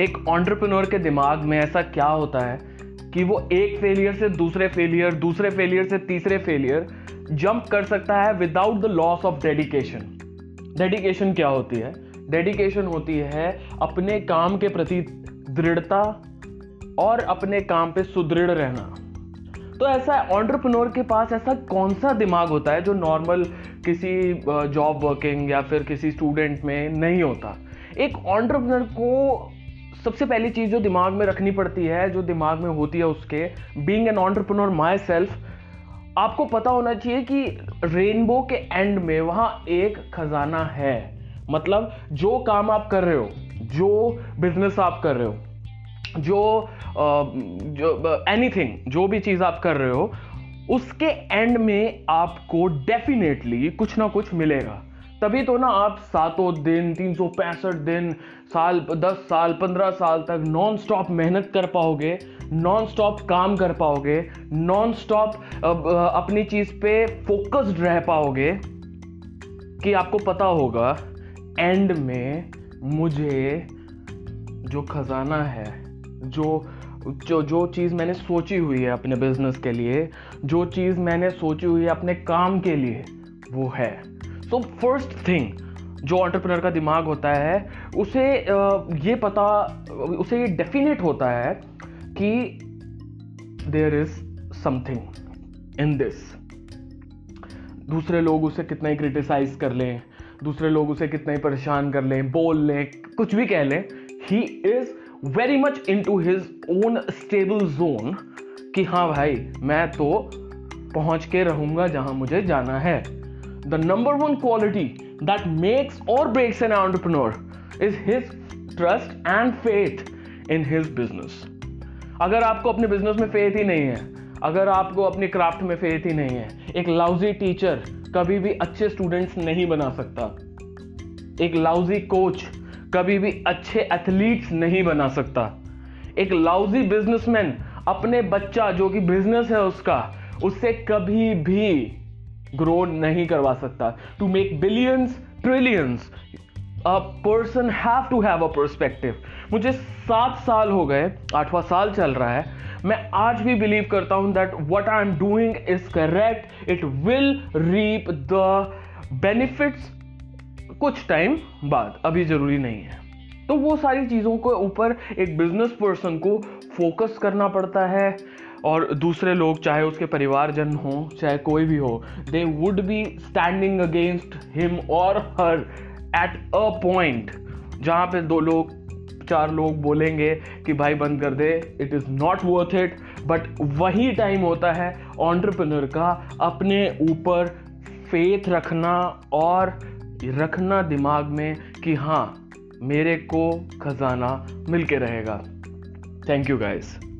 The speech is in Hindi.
एक ऑन्टरप्रनोर के दिमाग में ऐसा क्या होता है कि वो एक फेलियर से दूसरे फेलियर दूसरे फेलियर से तीसरे फेलियर जंप कर सकता है without the loss of dedication dedication क्या होती है? डेडिकेशन होती है अपने काम के प्रति दृढ़ता और अपने काम पे सुदृढ़ रहना। तो ऐसा ऑन्टरप्रनोर के पास ऐसा कौन सा दिमाग होता है जो नॉर्मल किसी जॉब वर्किंग या फिर किसी स्टूडेंट में नहीं होता? एक ऑन्टरप्रनर को सबसे पहली चीज़ जो दिमाग में रखनी पड़ती है, जो दिमाग में होती है उसके being an entrepreneur my self आपको पता होना चाहिए कि रेनबो के एंड में वहाँ एक खजाना है। मतलब जो काम आप कर रहे हो, जो बिज़नेस आप कर रहे हो, जो जो एनीथिंग जो भी चीज़ आप कर रहे हो, उसके एंड में आपको डेफिनेटली कुछ ना कुछ मिलेगा। तभी तो ना आप सातों दिन, तीन सौ पैंसठ दिन, साल, दस साल, पंद्रह साल तक नॉन स्टॉप मेहनत कर पाओगे नॉन स्टॉप काम कर पाओगे नॉन स्टॉप अपनी चीज़ पे फोकस्ड रह पाओगे कि आपको पता होगा एंड में मुझे जो खजाना है, जो जो जो चीज़ मैंने सोची हुई है अपने बिज़नेस के लिए, जो चीज़ मैंने सोची हुई है अपने काम के लिए, वो है। सो फ़र्स्ट थिंग जो ऑन्टरप्रनर का दिमाग होता है, उसे ये पता, उसे ये डेफिनेट होता है कि there is something in this दूसरे लोग उसे कितना ही क्रिटिसाइज कर लें, दूसरे लोग उसे कितना ही परेशान कर लें, बोल लें, कुछ भी कह लें ही is very much into his own stable zone कि हाँ भाई, मैं तो पहुँच के रहूँगा जहाँ मुझे जाना है। The number one quality that makes or breaks an entrepreneur is his trust and faith in his business. अगर आपको अपने बिज़नेस में फेथ ही नहीं है, अगर आपको अपने क्राफ्ट में फेथ ही नहीं है, एक लाउजी टीचर कभी भी अच्छे स्टूडेंट्स नहीं बना सकता। एक लाउजी कोच कभी भी अच्छे एथलीट्स नहीं बना सकता। एक लाउजी बिजनेसमैन अपने बच्चा जो कि बिज़नेस है उसका, उससे कभी भी ग्रो नहीं करवा सकता। To make billions trillions a person have to have a perspective मुझे सात साल हो गए, आठवां साल चल रहा है। मैं आज भी बिलीव करता हूँ that what I am doing is correct it will reap the benefits कुछ टाइम बाद। अभी ज़रूरी नहीं है। तो वो सारी चीज़ों के ऊपर एक बिज़नेस पर्सन को फोकस करना पड़ता है। और दूसरे लोग, चाहे उसके परिवारजन हो, चाहे कोई भी हो they would be standing against him और हर एट अ पॉइंट जहाँ पे दो लोग, चार लोग बोलेंगे कि भाई बंद कर दे it is not worth it but वही टाइम होता है ऑन्टरप्रनर का अपने ऊपर फेथ रखना और रखना दिमाग में कि हाँ मेरे को खजाना मिल के रहेगा। Thank you guys